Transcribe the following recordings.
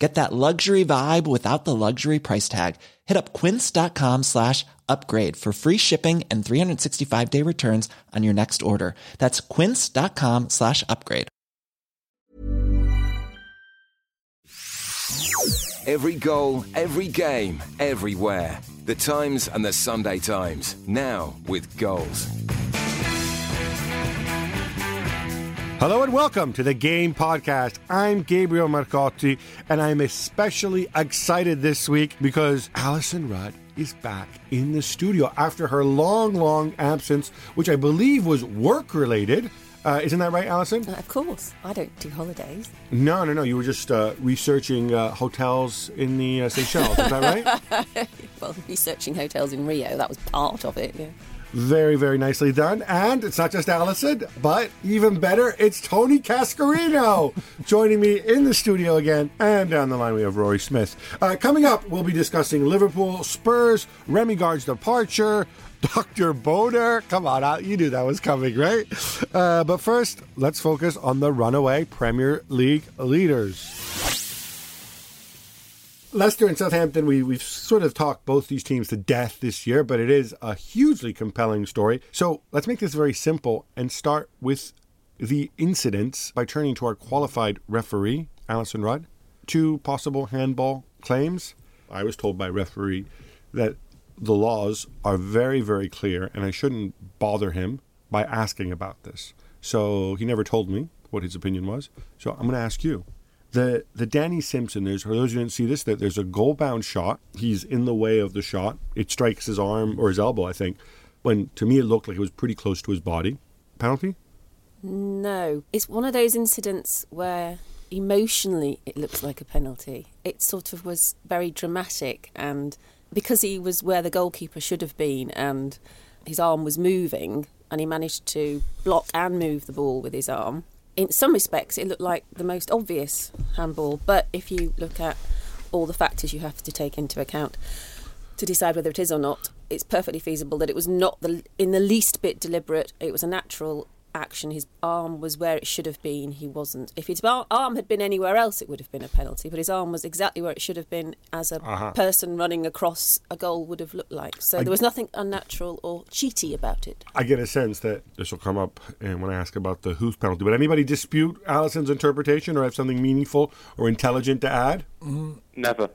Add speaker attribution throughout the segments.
Speaker 1: Get that luxury vibe without the luxury price tag. Hit up quince.com slash upgrade for free shipping and 365 day returns on your next order. That's quince.com slash upgrade.
Speaker 2: Every goal, every game, everywhere. The Times and the Sunday Times. Now with goals.
Speaker 3: Hello and welcome to the Game Podcast. I'm Gabriele Marcotti, and I'm especially excited this week because Alyson Rudd is back in the studio after her long, long absence, which I believe was work related. Uh, isn't that right, Alyson?
Speaker 4: Uh, of course. I don't do holidays.
Speaker 3: No, no, no. You were just uh, researching uh, hotels in the uh, Seychelles. is that right?
Speaker 4: well, researching hotels in Rio, that was part of it, yeah.
Speaker 3: Very, very nicely done. And it's not just Alyson, but even better, it's Tony Cascarino joining me in the studio again. And down the line, we have Rory Smith. Uh, coming up, we'll be discussing Liverpool, Spurs, Remi Garde's departure, Dr. Boner. Come on, out. you knew that was coming, right? Uh, but first, let's focus on the runaway Premier League leaders. Leicester and Southampton, we, we've sort of talked both these teams to death this year, but it is a hugely compelling story. So let's make this very simple and start with the incidents by turning to our qualified referee, Alyson Rudd. Two possible handball claims. I was told by referee that the laws are very, very clear, and I shouldn't bother him by asking about this. So he never told me what his opinion was. So I'm going to ask you the the Danny Simpson. There's for those who didn't see this, that there's a goal bound shot. He's in the way of the shot. It strikes his arm or his elbow, I think. When to me it looked like it was pretty close to his body. Penalty?
Speaker 4: No, it's one of those incidents where emotionally it looks like a penalty. It sort of was very dramatic, and because he was where the goalkeeper should have been, and his arm was moving, and he managed to block and move the ball with his arm in some respects, it looked like the most obvious handball. But if you look at all the factors you have to take into account to decide whether it is or not, it's perfectly feasible that it was not the, in the least bit deliberate. It was a natural action. His arm was where it should have been. He wasn't. If his arm had been anywhere else, it would have been a penalty. But his arm was exactly where it should have been, as a uh-huh. person running across a goal would have looked like. So I, there was nothing unnatural or cheaty about it.
Speaker 3: I get a sense that this will come up and when I ask about the Huth penalty. But anybody dispute Alyson's interpretation or have something meaningful or intelligent to add?
Speaker 5: Mm, never.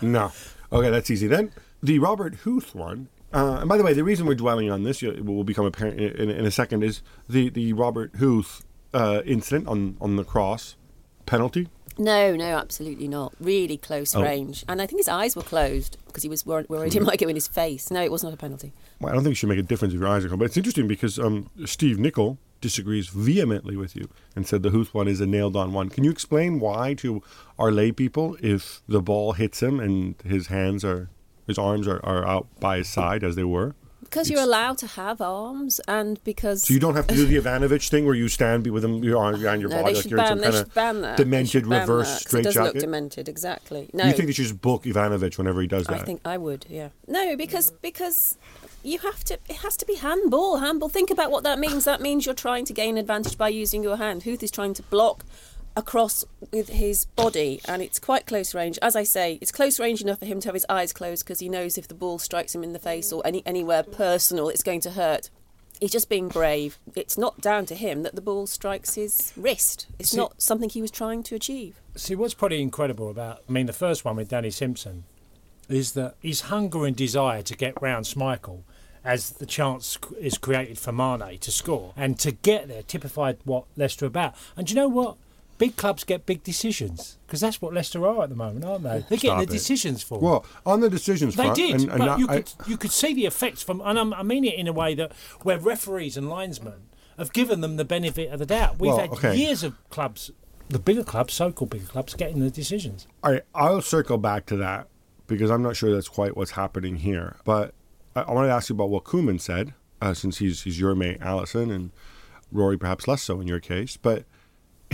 Speaker 3: no. Okay, that's easy then. The Robert Huth one uh, and by the way, the reason we're dwelling on this will become apparent in, in, a second is the, the Robert Huth uh, incident on, on the cross penalty.
Speaker 4: No, no, absolutely not. Really close oh. range, and I think his eyes were closed because he was worried, worried he might go in his face. No, it was not a penalty.
Speaker 3: Well, I don't think it should make a difference if your eyes are closed, but it's interesting because um, Steve Nicol disagrees vehemently with you and said the Huth one is a nailed on one. Can you explain why to our lay people if the ball hits him and his hands are his arms are, are out by his side as they were.
Speaker 4: Because you're allowed to have arms, and because
Speaker 3: so you don't have to do the Ivanovic thing where you stand with them your arms behind your
Speaker 4: no,
Speaker 3: body
Speaker 4: like you're ban, in some kind of demented reverse straight jacket. look demented, exactly. No,
Speaker 3: you think they should just book Ivanovic whenever he does that?
Speaker 4: I think I would. Yeah. No, because because you have to. It has to be handball. Handball. Think about what that means. That means you're trying to gain advantage by using your hand. Huth is trying to block across with his body and it's quite close range as i say it's close range enough for him to have his eyes closed because he knows if the ball strikes him in the face or any anywhere personal it's going to hurt he's just being brave it's not down to him that the ball strikes his wrist it's see, not something he was trying to achieve
Speaker 6: see what's pretty incredible about i mean the first one with danny simpson is that his hunger and desire to get round Schmeichel as the chance is created for Mane to score. And to get there typified what Leicester are about. And do you know what? Big clubs get big decisions because that's what Leicester are at the moment, aren't they? They're getting
Speaker 3: Stop
Speaker 6: the
Speaker 3: it.
Speaker 6: decisions for.
Speaker 3: Well, on the decisions
Speaker 6: They
Speaker 3: front,
Speaker 6: did,
Speaker 3: and, and
Speaker 6: but
Speaker 3: I-
Speaker 6: you
Speaker 3: I-
Speaker 6: could you could see the effects from, and I'm, I mean it in a way that where referees and linesmen have given them the benefit of the doubt. We've
Speaker 3: Well,
Speaker 6: had
Speaker 3: okay.
Speaker 6: years of clubs, the bigger clubs, so-called bigger clubs, getting the decisions.
Speaker 3: All right, I'll circle back to that because I'm not sure that's quite what's happening here. But I, I want to ask you about what Koeman said, uh, since he's he's your mate, Alyson, and Rory perhaps less so in your case. But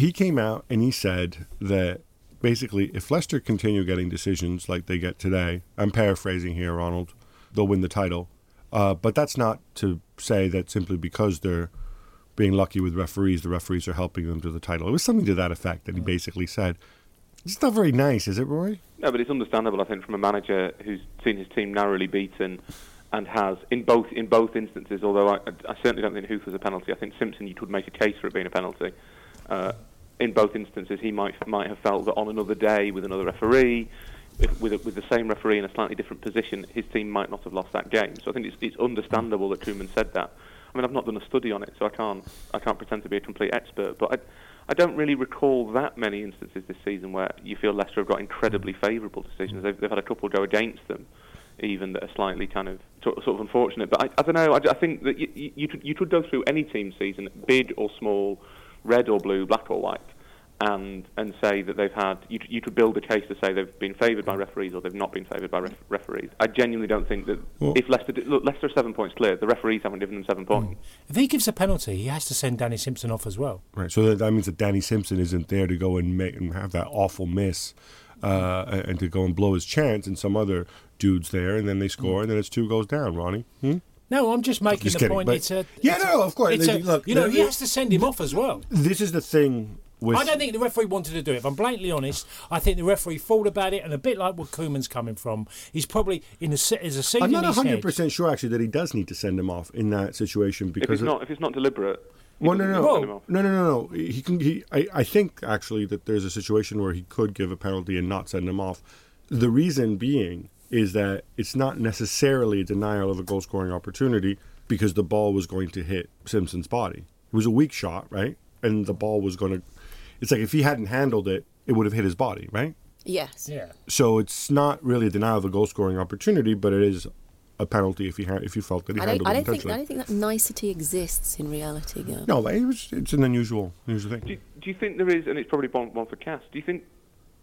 Speaker 3: he came out and he said that basically, if Leicester continue getting decisions like they get today, I'm paraphrasing here, Ronald, they'll win the title. Uh, but that's not to say that simply because they're being lucky with referees, the referees are helping them to the title. It was something to that effect that he basically said. It's not very nice, is it, Rory?
Speaker 5: No, but it's understandable, I think, from a manager who's seen his team narrowly beaten and has in both in both instances. Although I, I certainly don't think Huth was a penalty. I think Simpson, you could make a case for it being a penalty. Uh, in both instances, he might might have felt that on another day with another referee, if, with a, with the same referee in a slightly different position, his team might not have lost that game. So I think it's, it's understandable that Koeman said that. I mean, I've not done a study on it, so I can't I can't pretend to be a complete expert, but I. I don't really recall that many instances this season where you feel Leicester have got incredibly favourable decisions. They've, they've had a couple go against them, even that are slightly kind of sort of unfortunate. But I, I don't know. I, I think that you, you, you could go through any team season, big or small, red or blue, black or white, and and say that they've had. You, you could build a case to say they've been favoured by referees or they've not been favoured by ref, referees. I genuinely don't think that
Speaker 3: Well-
Speaker 5: if Leicester did, look, Leicester are seven points clear, the referees haven't given them seven points.
Speaker 6: If he gives a penalty, he has to send Danny Simpson off as well.
Speaker 3: Right. So that, that means that Danny Simpson isn't there to go and make and have that awful miss, uh, and and to go and blow his chance, and some other dudes there, and then they score, and then it's two goes down. Ronnie. Hmm?
Speaker 6: No, I'm just making
Speaker 3: Just
Speaker 6: the
Speaker 3: kidding,
Speaker 6: point.
Speaker 3: but-
Speaker 6: it's a
Speaker 3: Yeah,
Speaker 6: it's
Speaker 3: no, of course.
Speaker 6: It's a,
Speaker 3: Look,
Speaker 6: you know, he has to send him off as well.
Speaker 3: This is the thing with.
Speaker 6: I don't think the referee wanted to do it. If I'm blatantly honest, I think the referee thought about it, and a bit like what Koeman's coming from, he's probably in a se- as a seed
Speaker 3: I'm not
Speaker 6: 100
Speaker 3: percent sure actually that he does need to send him off in that situation
Speaker 5: If
Speaker 3: because
Speaker 5: it's not if it's not deliberate. he
Speaker 3: Well, no, no, no, no, no, no, no. He can. He, I, I think actually that there's a situation where he could give a penalty and not send him off. The reason being is that it's not necessarily a denial of a goal scoring opportunity because the ball was going to hit Simpson's body. It was a weak shot, right? And the ball was going to. It's like if he hadn't handled it, it would have hit his body, right?
Speaker 4: Yes.
Speaker 6: Yeah.
Speaker 3: So it's not really a denial of a goal scoring opportunity, but it is a penalty if he ha- if you felt that he
Speaker 4: I
Speaker 3: handled
Speaker 4: don't, I
Speaker 3: it
Speaker 4: don't think
Speaker 3: intentionally.
Speaker 4: I don't think that nicety exists in reality, girl.
Speaker 3: no, it was, it's an unusual, unusual thing.
Speaker 5: Do you, do you think there is, and it's probably one, one for Cass, do you think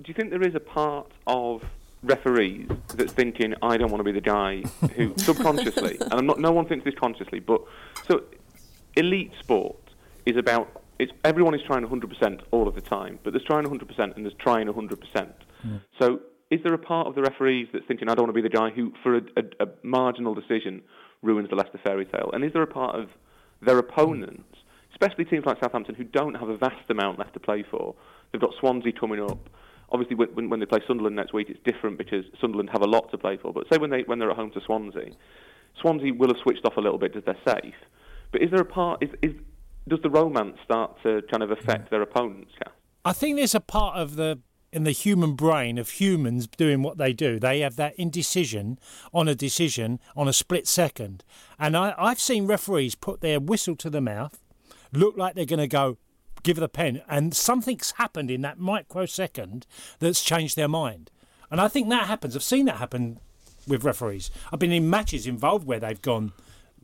Speaker 5: do you think there is a part of referees that's thinking, I don't want to be the guy who subconsciously, and I'm not, no one thinks this consciously, but so elite sport is about it's everyone is trying 100% all of the time, but there's trying 100% and there's trying 100%. Mm. So is there a part of the referees that's thinking, I don't want to be the guy who, for a, a, a marginal decision, ruins the Leicester fairy tale? And is there a part of their opponents, mm. especially teams like Southampton, who don't have a vast amount left to play for? They've got Swansea coming up. Obviously, when, when, they play Sunderland next week, it's different because Sunderland have a lot to play for. But say when they when they're at home to Swansea, Swansea will have switched off a little bit because they're safe. But is there a part? Is, is does the romance start to kind of affect their opponents? Kath?
Speaker 6: I think there's a part of the in the human brain of humans doing what they do. They have that indecision on a decision on a split second. And I, I've seen referees put their whistle to the mouth, look like they're going to go give the pen, and something's happened in that microsecond that's changed their mind. And I think that happens. I've seen that happen with referees. I've been in matches involved where they've gone,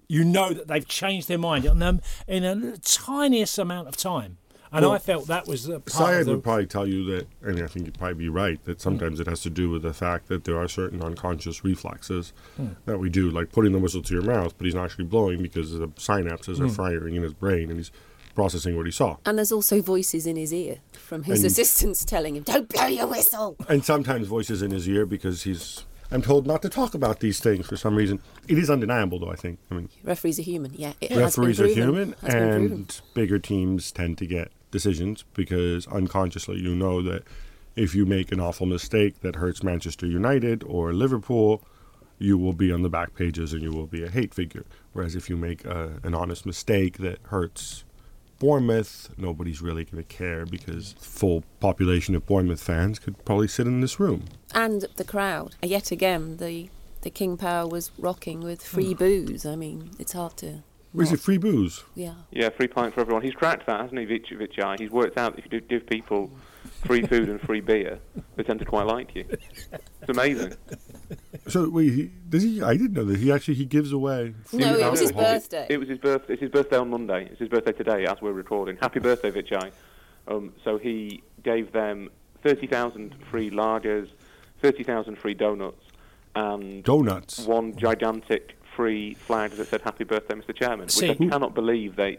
Speaker 6: you know that they've changed their mind on them in a tiniest amount of time. And
Speaker 3: Well,
Speaker 6: I felt that was the part the,
Speaker 3: would probably tell you that, and I think you'd probably be right, that sometimes it has to do with the fact that there are certain unconscious reflexes hmm. that we do, like putting the whistle to your mouth, but he's not actually blowing because the synapses are hmm. firing in his brain and he's processing what he saw.
Speaker 4: And there's also voices in his ear from his
Speaker 3: And-
Speaker 4: assistants telling him, "Don't blow your whistle."
Speaker 3: And sometimes voices in his ear because he's, I'm told not to talk about these things for some reason. It is undeniable, though, I think. I mean,
Speaker 4: Referees are human. Yeah, it
Speaker 3: referees
Speaker 4: has
Speaker 3: are human, and bigger teams tend to get decisions because unconsciously you know that if you make an awful mistake that hurts Manchester United or Liverpool, you will be on the back pages and you will be a hate figure. Whereas if you make uh, an honest mistake that hurts Bournemouth, nobody's really going to care because full population of Bournemouth fans could probably sit in this room.
Speaker 4: and the crowd. Yet again, the the King Power was rocking with free hmm. booze. I mean, it's hard to.
Speaker 3: Is it free booze?
Speaker 4: Yeah.
Speaker 5: Yeah, free pint for everyone. He's cracked that, hasn't he, Vich- Vichai? He's worked out if you do give people free food and free beer, they tend to quite like you. It's amazing.
Speaker 3: So wait, he, does he? I didn't know that he actually he gives away. free
Speaker 4: No, it was his
Speaker 3: alcohol.
Speaker 4: birthday.
Speaker 5: It was his birthday. It's his birthday on Monday. It's his birthday today as we're recording. Happy birthday, Vichai. Um, so he gave them 30,000 free lagers, 30,000 free donuts, and
Speaker 3: Donuts.
Speaker 5: one gigantic free flag that said "Happy Birthday, Mr. Chairman,"
Speaker 6: See-
Speaker 5: which I cannot believe they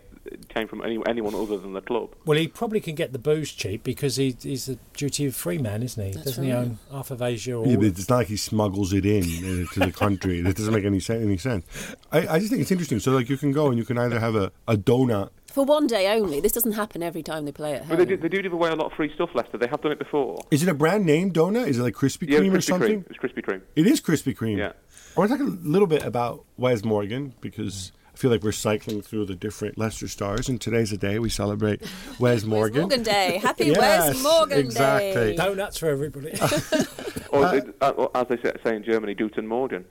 Speaker 5: came from any, anyone other than the club.
Speaker 6: Well, he probably can get the booze cheap because he, he's a duty-free man, isn't he?
Speaker 4: That's
Speaker 6: Doesn't he own half of Asia? Or
Speaker 3: Yeah, but it's not like he smuggles it in uh, to the country. That doesn't make any sense. Any sense. I, I just think it's interesting. So like you can go and you can either have a, a donut.
Speaker 4: For one day only. This doesn't happen every time they play at home.
Speaker 5: But they do, they do give away a lot of free stuff, Leicester. They have done it before.
Speaker 3: Is it a brand name donut? Is it like Krispy
Speaker 5: Yeah,
Speaker 3: Kreme or
Speaker 5: Krispy
Speaker 3: something?
Speaker 5: Kreme. It's Krispy Kreme.
Speaker 3: It is Krispy Kreme.
Speaker 5: Yeah.
Speaker 3: I want to talk a little bit about Wes Morgan because I feel like we're cycling through the different Leicester stars, and today's the day we celebrate Wes Morgan.
Speaker 4: Morgan Day. Happy
Speaker 3: Yes,
Speaker 4: Wes Morgan
Speaker 3: exactly.
Speaker 4: Day.
Speaker 6: donuts for everybody.
Speaker 5: Or, they- uh, or as they say, say in Germany, Guten Morgen.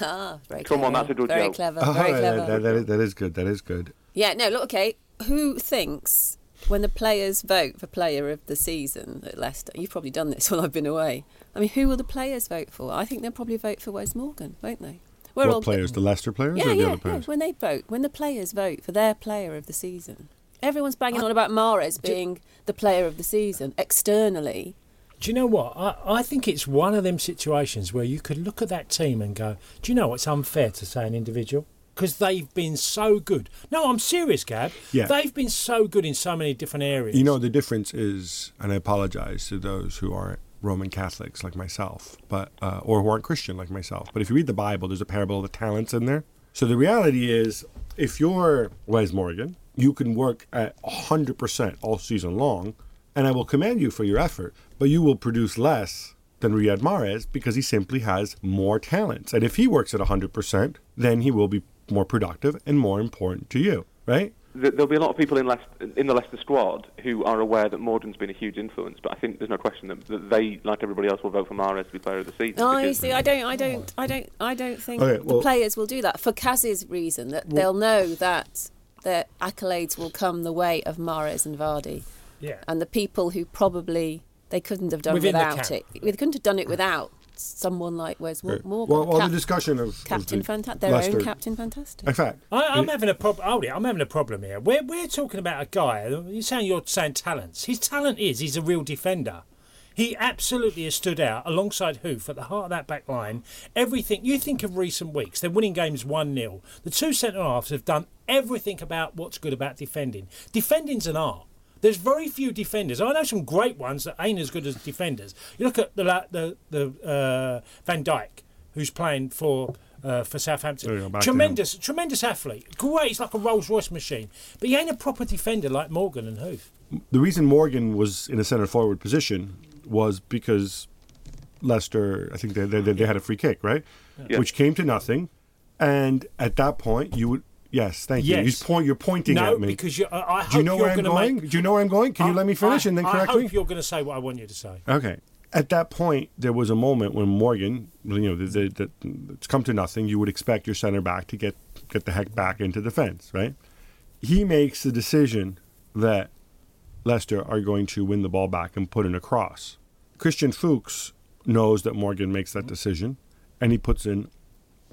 Speaker 4: Ah, very
Speaker 5: Come on,
Speaker 4: clever.
Speaker 5: that's a good
Speaker 4: Very
Speaker 5: joke.
Speaker 4: clever.
Speaker 3: Oh,
Speaker 4: Very
Speaker 3: yeah, that, that, is, that is good. That is good.
Speaker 4: Yeah, no, look, okay. Who thinks when the players vote for player of the season at Leicester? You've probably done this while I've been away. I mean, who will the players vote for? I think they'll probably vote for Wes Morgan, won't they? We're
Speaker 3: what
Speaker 4: all-
Speaker 3: players? The Leicester players
Speaker 4: Yeah,
Speaker 3: or the
Speaker 4: yeah,
Speaker 3: other
Speaker 4: yeah. When they vote, when the players vote for their player of the season, everyone's banging on about Mahrez being the player of the season externally.
Speaker 6: Do you know what? I, I think it's one of them situations where you could look at that team and go, do you know what? It's unfair to say an individual because they've been so good. No, I'm serious, Gab.
Speaker 3: Yeah.
Speaker 6: They've been so good in so many different areas.
Speaker 3: You know, the difference is, and I apologize to those who aren't Roman Catholics like myself, but uh, or who aren't Christian like myself. But if you read the Bible, there's a parable of the talents in there. So the reality is, if you're Wes Morgan, you can work at 100% all season long, and I will commend you for your effort, but you will produce less than Riyad Mahrez because he simply has more talents. And if he works at 100%, then he will be more productive and more important to you, right?
Speaker 5: There'll be a lot of people in, Leicester, in the Leicester squad who are aware that Morgan's been a huge influence, but I think there's no question that, that they, like everybody else, will vote for Mahrez to be player of the season.
Speaker 4: Oh, no, you see, I don't, I don't, I don't, I don't think
Speaker 3: Okay, well-
Speaker 4: the players will do that for Kaz's reason that they'll know that their accolades will come the way of Mahrez and Vardy,
Speaker 6: yeah.
Speaker 4: and the people who probably they couldn't have done
Speaker 6: Within
Speaker 4: without
Speaker 6: camp.
Speaker 4: it. They couldn't have done it without someone like Wes Mor-
Speaker 3: Okay.
Speaker 4: Morgan.
Speaker 3: Well, well
Speaker 4: Cap-
Speaker 3: the discussion of of
Speaker 4: Captain
Speaker 3: the
Speaker 4: Fantastic, their
Speaker 3: Leicester-
Speaker 4: own Captain Fantastic.
Speaker 3: In fact,
Speaker 6: I, I'm
Speaker 3: it-
Speaker 6: having a problem. Hold it, I'm having a problem here. We're we're talking about a guy. You're saying you're saying talents. His talent is he's a real defender. He absolutely has stood out alongside Huth at the heart of that back line. Everything you think of recent weeks, they're winning games one 0 The two centre halves have done everything about what's good about defending. Defending's an art. There's very few defenders. I know some great ones that ain't as good as defenders. You look at the the the uh, Van Dijk, who's playing for uh, for Southampton.
Speaker 3: Go, back to him.
Speaker 6: tremendous, tremendous athlete. Great, he's like a Rolls Royce machine. But he ain't a proper defender like Morgan and Huth.
Speaker 3: the reason Morgan was in a centre forward position was because Leicester, I think they, they, they had a free kick, right?
Speaker 5: Yeah.
Speaker 3: Which came to nothing. And at that point, you would, yes, thank you. You
Speaker 6: Yes.
Speaker 3: point, you're pointing
Speaker 6: no,
Speaker 3: at me.
Speaker 6: because you, I, I
Speaker 3: Do you
Speaker 6: hope
Speaker 3: know
Speaker 6: you're
Speaker 3: where I'm
Speaker 6: gonna? Make,
Speaker 3: Do you know where I'm going? Can you let me finish
Speaker 6: I-
Speaker 3: and then correct me?
Speaker 6: I hope you're going to say what I want you to say.
Speaker 3: Okay. At that point, there was a moment when Morgan, you know, the, the, the, it's come to nothing. You would expect your center back to get get the heck back into defense, right? He makes the decision that Leicester are going to win the ball back and put in a cross. Christian Fuchs knows that Morgan makes that decision, and he puts in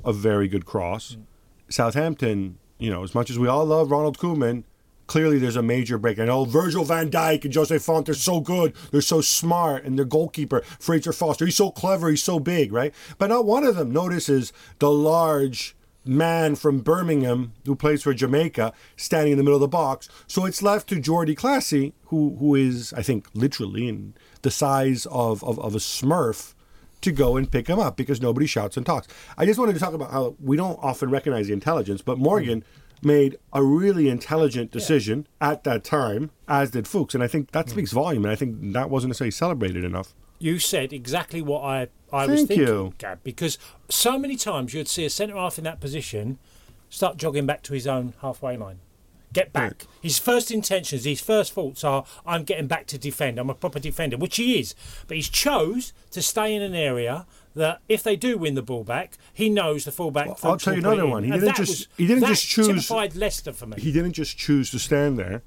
Speaker 3: a very good cross. Mm. Southampton, you know, as much as we all love Ronald Koeman, clearly there's a major break. I know oh, Virgil van Dijk and Jose Fonte, they're so good, they're so smart, and their goalkeeper, Fraser Forster, he's so clever, he's so big, right? But not one of them notices the large man from Birmingham who plays for Jamaica standing in the middle of the box. So it's left to Jordy Clasie, who who is, I think, literally in the size of, of, of a smurf to go and pick him up because nobody shouts and talks. I just wanted to talk about how we don't often recognize the intelligence, but Morgan made a really intelligent decision at that time, as did Fuchs, and I think that speaks volume, and I think that wasn't necessarily celebrated enough.
Speaker 6: You said exactly what I, I was thinking,
Speaker 3: you.
Speaker 6: Gab, because so many times you'd see a centre half in that position start jogging back to his own halfway line. Get hmm. back. His first intentions, his first thoughts are, I'm getting back to defend. I'm a proper defender, which he is. But he's chose to stay in an area that if they do win the ball back, he knows the fullback.
Speaker 3: Well, I'll tell you another one. He didn't just-
Speaker 6: was-
Speaker 3: he didn't just choose-
Speaker 6: Leicester for me.
Speaker 3: He didn't just choose to stand there,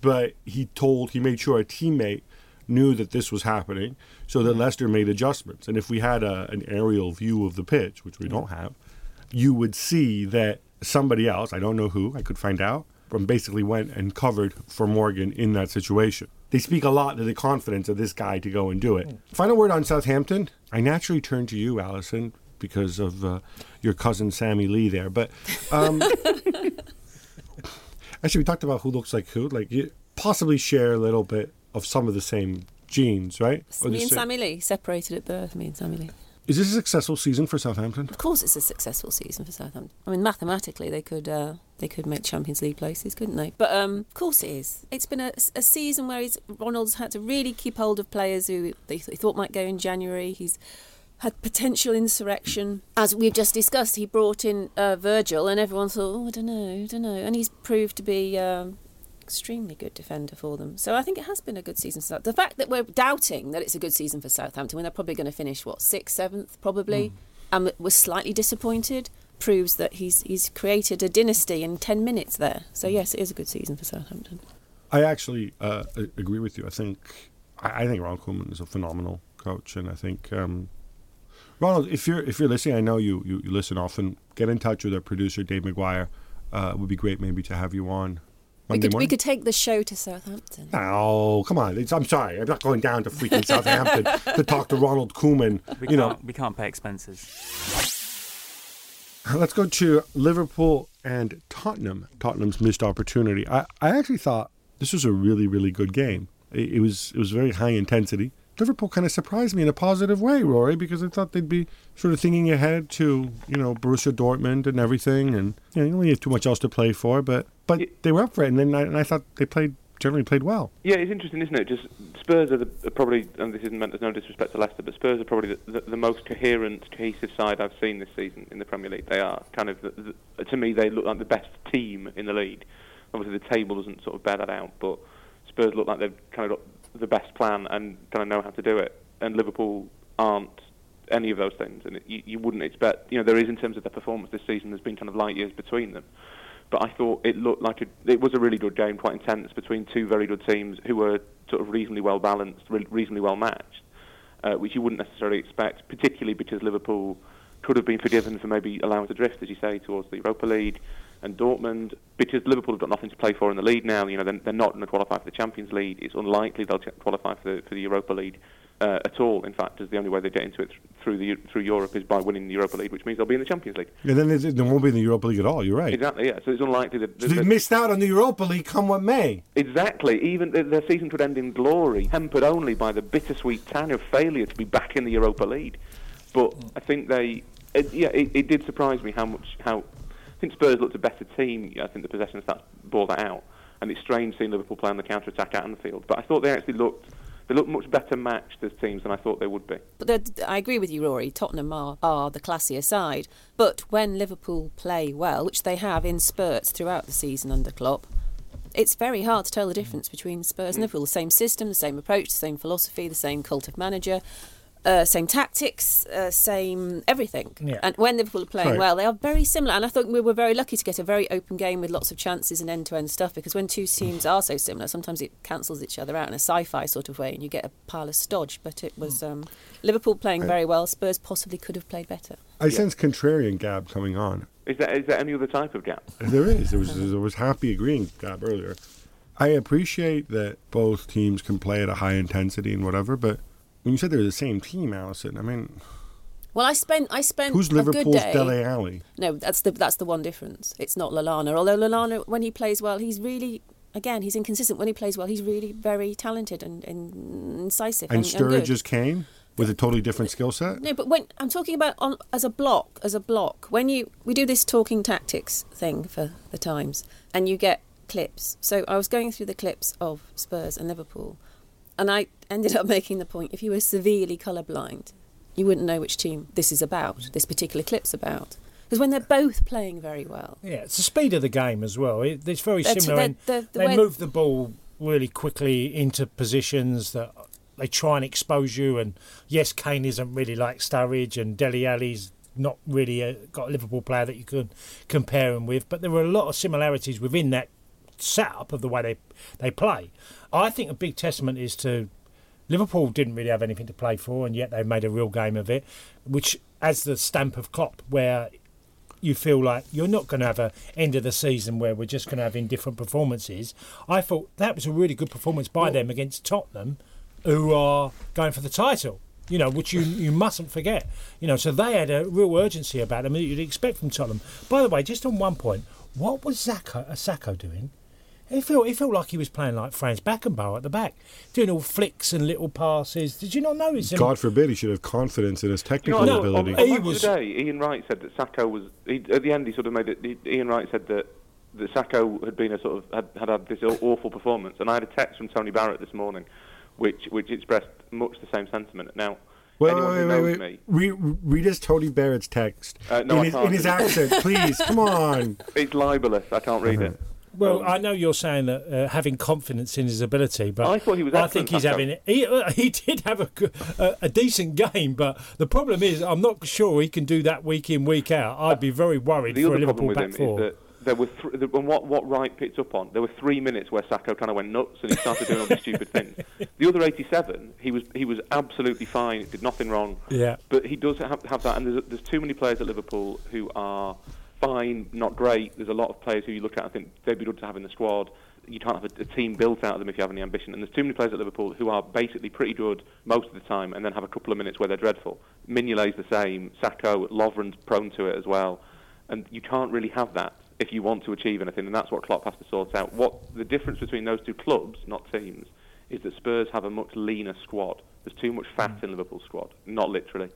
Speaker 3: but he told, he made sure a teammate knew that this was happening so that mm. Leicester made adjustments. And if we had a, an aerial view of the pitch, which we mm. don't have, you would see that somebody else, I don't know who, I could find out, from basically went and covered for Morgan in that situation. They speak a lot to the confidence of this guy to go and do it. Final word on Southampton. I naturally turn to you, Alyson, because of uh, your cousin Sammy Lee there. But um, actually, we talked about who looks like who. Like you possibly share a little bit of some of the same genes, right? Or
Speaker 4: me and
Speaker 3: same-
Speaker 4: Sammy Lee separated at birth. Me and Sammy Lee.
Speaker 3: Is this a successful season for Southampton?
Speaker 4: Of course, it's a successful season for Southampton. I mean, mathematically, they could uh, they could make Champions League places, couldn't they? But um, of course, it is. It's been a, a season where he's, Ronald's had to really keep hold of players who they th- thought might go in January. He's had potential insurrection, as we've just discussed. He brought in uh, Virgil, and everyone thought, "Oh, I don't know, I don't know," and he's proved to be. Um, extremely good defender for them. So I think it has been a good season. for South- The fact that we're doubting that it's a good season for Southampton when they're probably going to finish what sixth, seventh, probably, and we're slightly disappointed, proves that he's he's created a dynasty in ten minutes there. So yes, it is a good season for Southampton.
Speaker 3: I actually uh, agree with you. I think I, think Ron Koeman is a phenomenal coach, and I think um, Ronald, if you're if you're listening, I know you, you, you listen often. Get in touch with our producer Dave McGuire. Uh, it would be great maybe to have you on
Speaker 4: We
Speaker 3: Monday
Speaker 4: could we could take the show to Southampton.
Speaker 3: Oh, come on! It's, I'm sorry. I'm not going down to freaking Southampton to talk to Ronald Koeman.
Speaker 7: We
Speaker 3: you know,
Speaker 7: we can't pay expenses.
Speaker 3: Let's go to Liverpool and Tottenham. Tottenham's missed opportunity. I, I actually thought this was a really, really good game. It, it was it was very high intensity. Liverpool kind of surprised me in a positive way, Rory, because I thought they'd be sort of thinking ahead to you know Borussia Dortmund and everything, and you know you don't have too much else to play for, but but
Speaker 5: Yeah.
Speaker 3: they were up for it, and then I, and I thought they played generally played well.
Speaker 5: Yeah, it's interesting, isn't it? Just Spurs are, the, are probably, and this isn't meant as no disrespect to Leicester, but Spurs are probably the, the, the most coherent, cohesive side I've seen this season in the Premier League. They are kind of, the, the, to me, they look like the best team in the league. Obviously, the table doesn't sort of bear that out, but Spurs look like they've kind of got the best plan and kind of know how to do it. And Liverpool aren't any of those things, and it, you, you wouldn't expect. You know, there is in terms of their performance this season. There's been kind of light years between them but I thought it looked like a, it was a really good game, quite intense between two very good teams who were sort of reasonably well balanced, re- reasonably well matched, uh, which you wouldn't necessarily expect, particularly because Liverpool could have been forgiven for maybe allowing to drift, as you say, towards the Europa League and Dortmund, because Liverpool have got nothing to play for in the league now. You know, they're, they're not going to qualify for the Champions League. It's unlikely they'll qualify for the, for the Europa League. Uh, at all, in fact, as the only way they get into it th- through the through Europe is by winning the Europa League, which means they'll be in the Champions League.
Speaker 3: And then they, won't be in the Europa League at all. You're right.
Speaker 5: Exactly, yeah. So it's unlikely that,
Speaker 3: So they missed out on the Europa League, come what may.
Speaker 5: Exactly. Even th- their season could end in glory, tempered only by the bittersweet tang of failure to be back in the Europa League. But I think they, it, yeah, it, it did surprise me how much how. I think Spurs looked a better team. I think the possession stats bore that out, and it's strange seeing Liverpool play on the counter attack at Anfield. But I thought they actually looked. They look much better matched as teams than I thought they would be.
Speaker 4: But I agree with you, Rory. Tottenham are, are the classier side. But when Liverpool play well, which they have in spurts throughout the season under Klopp, it's very hard to tell the difference between Spurs and mm. Liverpool. The same system, the same approach, the same philosophy, the same cult of manager, uh, same tactics, uh, same everything.
Speaker 6: Yeah.
Speaker 4: And when Liverpool are playing
Speaker 3: Right.
Speaker 4: well, they are very similar. And I think we were very lucky to get a very open game with lots of chances and end-to-end stuff. Because when two teams are so similar, sometimes it cancels each other out in a sci-fi sort of way, and you get a pile of stodge. But it was um, Liverpool playing very well. Spurs possibly could have played better.
Speaker 3: I sense contrarian Gab coming on.
Speaker 5: Is there, is there any other type of gab?
Speaker 3: There is. There was there was happy agreeing Gab earlier. I appreciate that both teams can play at a high intensity and whatever, but when you said they're the same team, Alyson, I mean,
Speaker 4: Well, I spent I spent
Speaker 3: who's
Speaker 4: a good
Speaker 3: Liverpool's. Dele Alli?
Speaker 4: No, that's the that's the one difference. It's not Lallana. Although Lallana, when he plays well, he's really again he's inconsistent. When he plays well, he's really very talented and, and incisive.
Speaker 3: And
Speaker 4: and,
Speaker 3: Sturridge is Kane with a totally different skill set.
Speaker 4: No, but when I'm talking about on as a block, as a block, when you we do this talking tactics thing for the Times, and you get clips. So I was going through the clips of Spurs and Liverpool, and I ended up making the point: if you were severely colourblind, you wouldn't know which team this is about. This particular clip's about. Because when they're both playing very well,
Speaker 6: Yeah, it's the speed of the game as well. It, it's very
Speaker 4: That's-
Speaker 6: similar.
Speaker 4: the-
Speaker 6: in
Speaker 4: the- the
Speaker 6: they move the ball really quickly into positions that they try and expose you. And yes, Kane isn't really like Sturridge, and Dele Alli's not really a, got a Liverpool player that you can compare him with. But there are a lot of similarities within that setup of the way they they play. I think a big testament is to Liverpool didn't really have anything to play for, and yet they made a real game of it, which as the stamp of Klopp, where you feel like you're not going to have a end of the season where we're just going to have indifferent performances. I thought that was a really good performance by them against Tottenham, who are going for the title. You know, which you you mustn't forget. You know, so they had a real urgency about them that you'd expect from Tottenham. By the way, just on one point, what was Saka, uh, Sakho doing? He felt, he felt like he was playing like Franz Beckenbauer at the back, doing all flicks and little passes. Did you not notice him?
Speaker 3: God forbid he should have confidence in his technical
Speaker 5: You know,
Speaker 3: ability.
Speaker 5: On, on
Speaker 6: He was-
Speaker 5: today, Ian Wright said that Sakho was. He, at the end, he sort of made it. he- Ian Wright said that that Sakho had been a sort of had, had had this awful performance, and I had a text from Tony Barrett this morning, which which expressed much the same sentiment. Now,
Speaker 3: Wait,
Speaker 5: anyone
Speaker 3: wait,
Speaker 5: who
Speaker 3: wait,
Speaker 5: knows
Speaker 3: wait,
Speaker 5: me,
Speaker 3: Read, read us Tony Barrett's text
Speaker 5: Uh, no,
Speaker 3: in,
Speaker 5: I
Speaker 3: his,
Speaker 5: can't.
Speaker 3: in his accent, please. Come on.
Speaker 5: it's libelous. I can't read it.
Speaker 6: Well, I know you're saying that uh, having confidence in his ability, but
Speaker 5: I thought he was
Speaker 6: I think he's having he uh, he did have a a decent game, but the problem is I'm not sure he can do that week in week out. I'd be very worried
Speaker 5: The
Speaker 6: for a
Speaker 5: other problem
Speaker 6: Liverpool
Speaker 5: with
Speaker 6: back
Speaker 5: him
Speaker 6: four.
Speaker 5: is that there were th- and what what Wright picked up on. There were three minutes where Sakho kind of went nuts and he started doing all these stupid things. The other 87, he was he was absolutely fine. Did nothing wrong.
Speaker 6: Yeah.
Speaker 5: But he does have, have that, and there's, there's too many players at Liverpool who are fine, not great. There's a lot of players who you look at and think they'd be good to have in the squad. You can't have a, a team built out of them if you have any ambition. And there's too many players at Liverpool who are basically pretty good most of the time, and then have a couple of minutes where they're dreadful. Mignolet's the same. Sakho, Lovren's prone to it as well, and you can't really have that if you want to achieve anything. And that's what Klopp has to sort out. What the difference between those two clubs, not teams, is that Spurs have a much leaner squad. There's too much fat in Liverpool's squad, not literally.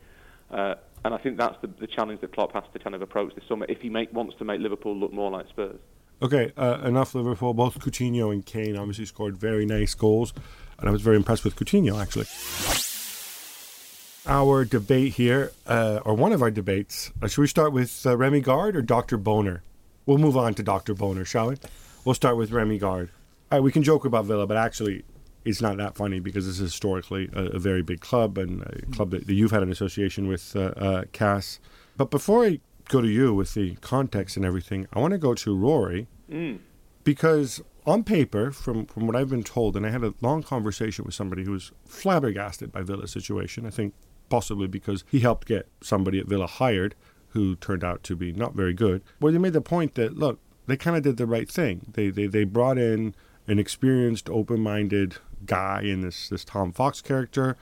Speaker 5: Uh, and I think that's the, the challenge that Klopp has to kind of approach this summer if he make, wants to make Liverpool look more like Spurs.
Speaker 3: Okay, uh, enough Liverpool. Both Coutinho and Kane obviously scored very nice goals, and I was very impressed with Coutinho actually. Our debate here, uh, or one of our debates, uh, should we start with uh, Remi Garde or Dr. Boner? We'll move on to Dr. Boner, shall we? We'll start with Remi Garde. All right, we can joke about Villa, but actually, it's not that funny because this is historically a, a very big club and a club that, that you've had an association with, uh, uh, Cass. But before I go to you with the context and everything, I want to go to Rory because on paper, from from what I've been told, and I had a long conversation with somebody who was flabbergasted by Villa's situation. I think possibly because he helped get somebody at Villa hired who turned out to be not very good. Where they made the point that look, they kind of did the right thing. They they they brought in an experienced, open-minded guy in this this Tom Fox character.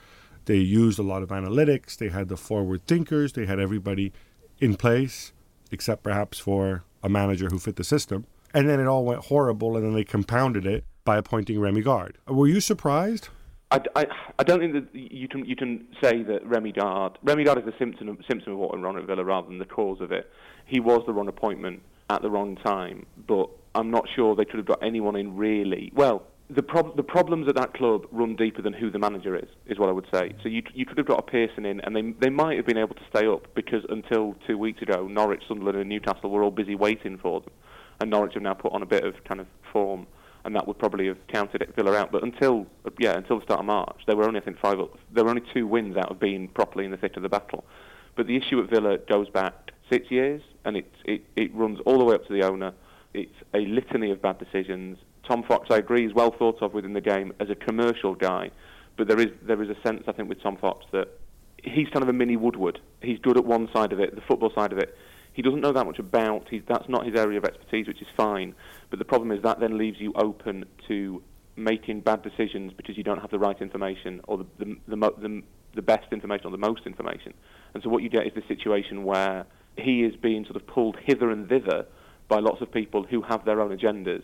Speaker 3: They used a lot of analytics. They had the forward thinkers. They had everybody in place, except perhaps for a manager who fit the system. And then it all went horrible, and then they compounded it by appointing Remi Garde. Were you surprised?
Speaker 5: I, I, I don't think that you can you can say that Remy Dard Remy Dard is the symptom of, symptom of what went wrong at Villa rather than the cause of it. He was the wrong appointment at the wrong time, but I'm not sure they could have got anyone in really. Well, the prob- the problems at that club run deeper than who the manager is, is what I would say. So you you could have got a Pearson in, and they they might have been able to stay up because until two weeks ago, Norwich, Sunderland, and Newcastle were all busy waiting for them, and Norwich have now put on a bit of kind of form and that would probably have counted Villa out. But until yeah, until the start of March, there were only I think five. There were only two wins out of being properly in the thick of the battle. But the issue at Villa goes back six years, and it it, it runs all the way up to the owner. It's a litany of bad decisions. Tom Fox, I agree, is well thought of within the game as a commercial guy, but there is there is a sense I think with Tom Fox that he's kind of a mini Woodward. He's good at one side of it, the football side of it. He doesn't know that much about. He's, that's not his area of expertise, which is fine. But the problem is that then leaves you open to making bad decisions because you don't have the right information or the the, the, the, the best information or the most information. And so what you get is the situation where he is being sort of pulled hither and thither by lots of people who have their own agendas.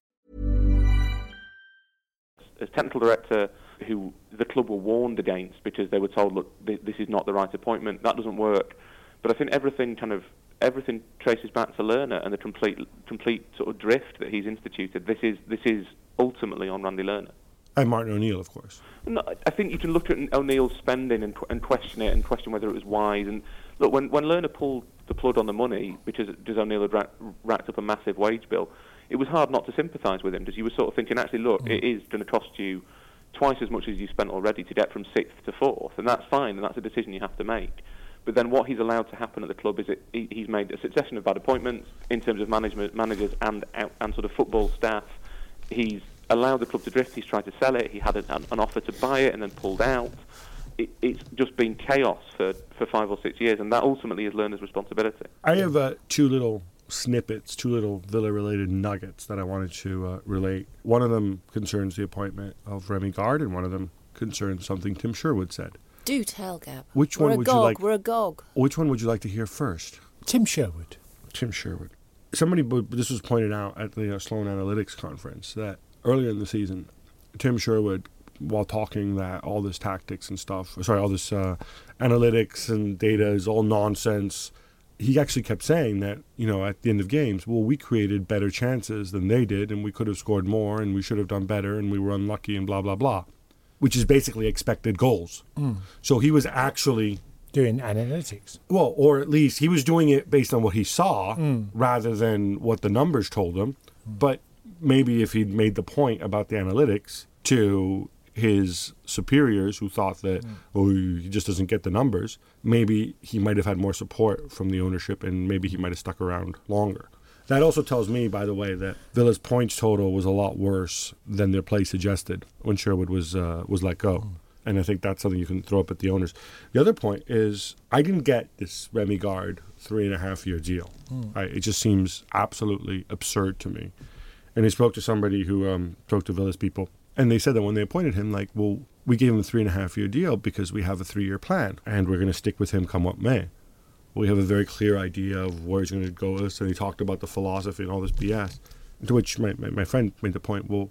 Speaker 5: As technical director who the club were warned against because they were told, look, th- this is not the right appointment, that doesn't work. But I think everything kind of everything traces back to Lerner and the complete complete sort of drift that he's instituted. This is this is ultimately on Randy Lerner.
Speaker 3: And Martin O'Neill, of course.
Speaker 5: No, I think you can look at O'Neill's spending and, and question it and question whether it was wise. And look, when when Lerner pulled the plug on the money because because O'Neill had ra- racked up a massive wage bill, it was hard not to sympathise with him because you were sort of thinking, actually, look, it is going to cost you twice as much as you spent already to get from sixth to fourth, and that's fine, and that's a decision you have to make. But then what he's allowed to happen at the club is it, he, he's made a succession of bad appointments in terms of management, managers and and sort of football staff. He's allowed the club to drift. He's tried to sell it. He had an, an offer to buy it and then pulled out. It, it's just been chaos for, for five or six years, and that ultimately is Lerner's responsibility.
Speaker 3: I have uh, two little snippets, two little Villa related nuggets that I wanted to uh, relate. One of them concerns the appointment of Remi Garde, and one of them concerns something Tim Sherwood said.
Speaker 4: Do tell, Gab.
Speaker 3: Which
Speaker 4: We're
Speaker 3: one
Speaker 4: a
Speaker 3: would
Speaker 4: gog,
Speaker 3: you like?
Speaker 4: We're a gog.
Speaker 3: Which one would you like to hear first?
Speaker 6: Tim Sherwood.
Speaker 3: Tim Sherwood. Somebody, but this was pointed out at the uh, Sloan Analytics conference that earlier in the season, Tim Sherwood, while talking that all this tactics and stuff, sorry, all this uh, analytics and data is all nonsense, he actually kept saying that, you know, at the end of games, well, we created better chances than they did, and we could have scored more, and we should have done better, and we were unlucky, and blah, blah, blah, which is basically expected goals. Mm. So he was actually
Speaker 6: Doing analytics.
Speaker 3: well, or at least he was doing it based on what he saw mm. rather than what the numbers told him. Mm. But maybe if he'd made the point about the analytics to his superiors who thought that, oh, he just doesn't get the numbers, maybe he might have had more support from the ownership and maybe he might have stuck around longer. That also tells me, by the way, that Villa's points total was a lot worse than their play suggested when Sherwood was uh, was let go. And I think that's something you can throw up at the owners. The other point is I didn't get this Remi Garde three and a half year deal. I, it just seems absolutely absurd to me. And he spoke to somebody who um, spoke to Villa's people, and they said that when they appointed him, like, well, we gave him a three and a half year deal because we have a three year plan, and we're going to stick with him come what may. We have a very clear idea of where he's going to go and he talked about the philosophy and all this BS. To which my, my, my friend made the point, well,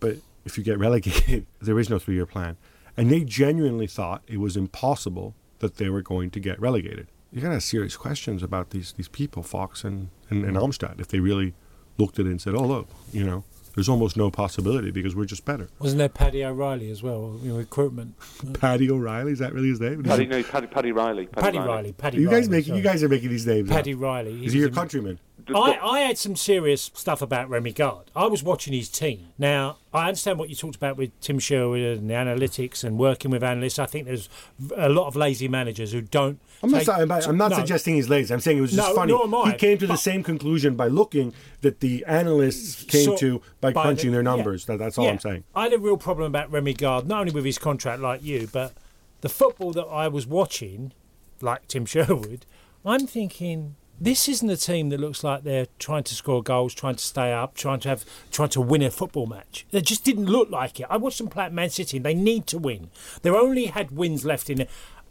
Speaker 3: but if you get relegated, there is no three year plan. And they genuinely thought it was impossible that they were going to get relegated. You gotta have serious questions about these, these people, Fox and, and, and Almstadt, if they really looked at it and said, oh, look, you know, there's almost no possibility because we're just better.
Speaker 6: Wasn't there Paddy O'Reilly as well? You know, recruitment.
Speaker 3: Paddy O'Reilly, is that really his name?
Speaker 5: Paddy, no, Paddy, Paddy Riley.
Speaker 6: Paddy Riley. Paddy
Speaker 3: you
Speaker 6: Riley.
Speaker 3: guys making
Speaker 6: sorry.
Speaker 3: you guys are making these names. up.
Speaker 6: Paddy Riley. He
Speaker 3: Is he your
Speaker 6: a-
Speaker 3: countryman?
Speaker 6: I, I had some serious stuff about Remi Garde. I was watching his team. Now, I understand what you talked about with Tim Sherwood and the analytics and working with analysts. I think there's a lot of lazy managers who don't.
Speaker 3: I'm not, I'm not
Speaker 6: No.
Speaker 3: suggesting he's lazy. I'm saying it was just
Speaker 6: No,
Speaker 3: funny.
Speaker 6: nor am I,
Speaker 3: he came to the same conclusion by looking that the analysts came
Speaker 6: So-
Speaker 3: to by,
Speaker 6: by
Speaker 3: crunching
Speaker 6: the-
Speaker 3: their
Speaker 6: yeah.
Speaker 3: numbers. That, that's all
Speaker 6: Yeah.
Speaker 3: I'm saying.
Speaker 6: I had a real problem about Remi Garde, not only with his contract like you, but the football that I was watching, like Tim Sherwood. I'm thinking this isn't a team that looks like they're trying to score goals, trying to stay up, trying to have, trying to win a football match. They just didn't look like it. I watched them play at Man City. and They need to win. They only had wins left in it,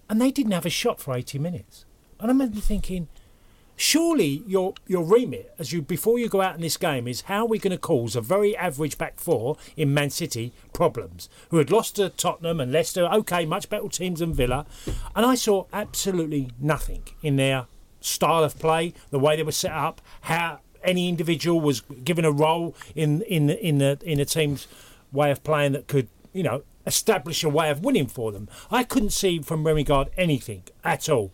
Speaker 6: and they didn't have a shot for 80 minutes. And I remember thinking, surely your your remit as you before you go out in this game is how are we going to cause a very average back four in Man City problems who had lost to Tottenham and Leicester okay much better teams than Villa and I saw absolutely nothing in their style of play the way they were set up how any individual was given a role in in in the in the team's way of playing that could you know establish a way of winning for them I couldn't see from Remi Garde anything at all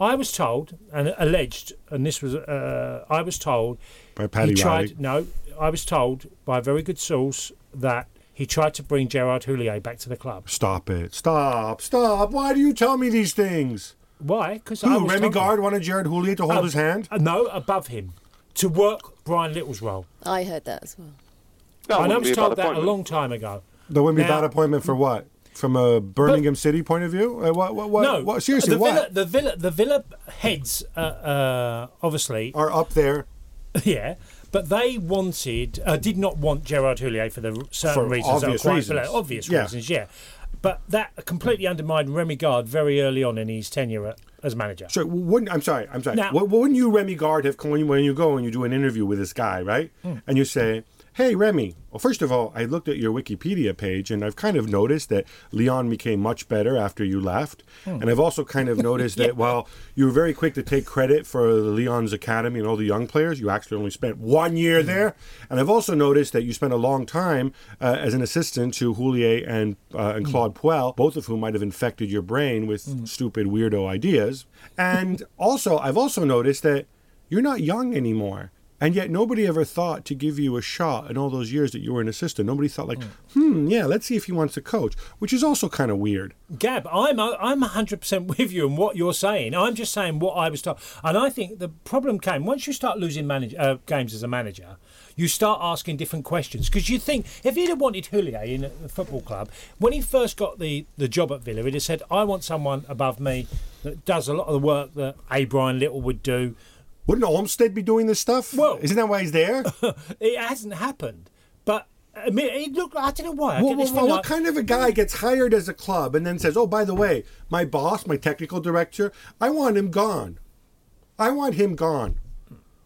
Speaker 6: I was told and alleged, and this was uh, I was told
Speaker 3: By Paddy
Speaker 6: he tried.
Speaker 3: Riley.
Speaker 6: No, I was told by a very good source that he tried to bring Gerard Houllier back to the club.
Speaker 3: Stop it. Stop. Stop. Why do you tell me these things?
Speaker 6: Why? Because I
Speaker 3: Who,
Speaker 6: was
Speaker 3: Remy
Speaker 6: told-
Speaker 3: Gard wanted Gerard Houllier to hold
Speaker 6: Uh,
Speaker 3: his hand?
Speaker 6: uh, no, above him to work Brian Little's role.
Speaker 4: I heard that as well.
Speaker 5: That
Speaker 6: and I
Speaker 5: wouldn't
Speaker 6: was
Speaker 5: be a bad
Speaker 6: told that a long time ago.
Speaker 3: There wouldn't be
Speaker 6: Now-
Speaker 3: bad appointment for what? From a Birmingham City point of view? Uh, what, what, what,
Speaker 6: no,
Speaker 3: what- seriously,
Speaker 6: the
Speaker 3: what?
Speaker 6: Villa, the Villa, the Villa heads, uh, uh, obviously,
Speaker 3: Are up there.
Speaker 6: yeah, but they wanted, uh, did not want Gerard Houllier for the certain
Speaker 3: For
Speaker 6: reasons,
Speaker 3: obvious reasons.
Speaker 6: below- obvious
Speaker 3: Yeah.
Speaker 6: reasons, yeah. But that completely undermined Remi Garde very early on in his tenure at, as manager.
Speaker 3: So wouldn't I'm sorry, I'm sorry.
Speaker 6: Now-
Speaker 3: wouldn't you, Remi Garde, have when you, when you go and you do an interview with this guy, right?
Speaker 6: Hmm.
Speaker 3: And you say, "Hey, Remi. Well, first of all, I looked at your Wikipedia page, and I've kind of noticed that Lyon became much better after you left,
Speaker 6: Hmm.
Speaker 3: and I've also kind of noticed that while you were very quick to take credit for the Lyon's academy and all the young players, you actually only spent one year
Speaker 6: Hmm.
Speaker 3: there, and I've also noticed that you spent a long time uh, as an assistant to Houllier and uh, and Claude Puel, both of whom might have infected your brain with stupid weirdo ideas. And also, I've also noticed that you're not young anymore. And yet, nobody ever thought to give you a shot in all those years that you were an assistant. Nobody thought, like, hmm, yeah, let's see if he wants to coach, which is also kind of weird.
Speaker 6: Gab, I'm I'm 100% with you in what you're saying. I'm just saying what I was told. And I think the problem came once you start losing manage, uh, games as a manager, you start asking different questions. Because you think, if he'd have wanted Houllier in the football club, when he first got the, the job at Villa, he'd have said, I want someone above me that does a lot of the work that A. Brian Little would do.
Speaker 3: Wouldn't Almstadt be doing this stuff?
Speaker 6: Well-
Speaker 3: isn't that why he's there?
Speaker 6: It hasn't happened. But I mean, it looked, I don't know why. I
Speaker 3: Well, well, what kind of a guy gets hired as a club and then says, "Oh, by the way, my boss, my technical director, I want him gone. I want him gone."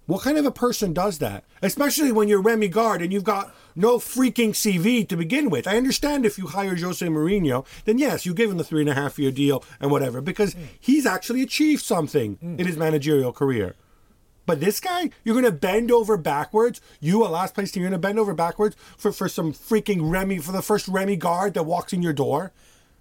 Speaker 3: What kind of a person does that? Especially when you're Remi Garde and you've got no freaking CV to begin with. I understand if you hire Jose Mourinho, then yes, you give him the three and a half year deal and whatever, because mm. he's actually achieved something in his managerial career. But this guy, you're to bend over backwards. You, a last place team, you're to bend over backwards for, for some freaking Remi, for the first Remi Garde that walks in your door.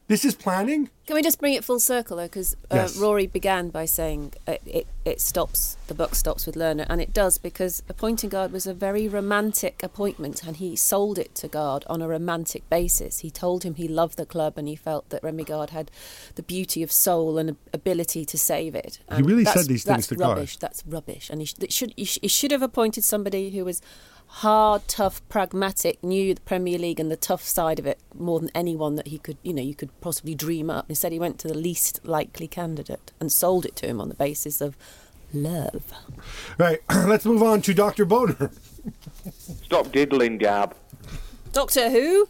Speaker 3: This is planning?
Speaker 4: Can we just bring it full circle though? Because uh,
Speaker 3: Yes.
Speaker 4: Rory began by saying it, it, it stops, the buck stops with Lerner, and it does because appointing Garde was a very romantic appointment, and he sold it to Garde on a romantic basis. He told him he loved the club, and he felt that Remi Garde had the beauty of soul and ability to save it.
Speaker 3: He really said these things to Garde.
Speaker 4: That's rubbish. That's rubbish, and he, should he, sh- he should have appointed somebody who was hard, tough, pragmatic, knew the Premier League and the tough side of it more than anyone that he could, you know, you could possibly dream up. Instead, he went to the least likely candidate and sold it to him on the basis of love.
Speaker 3: Right, let's move on to Dr. Bonar.
Speaker 5: Stop diddling, Gab.
Speaker 4: Doctor Who?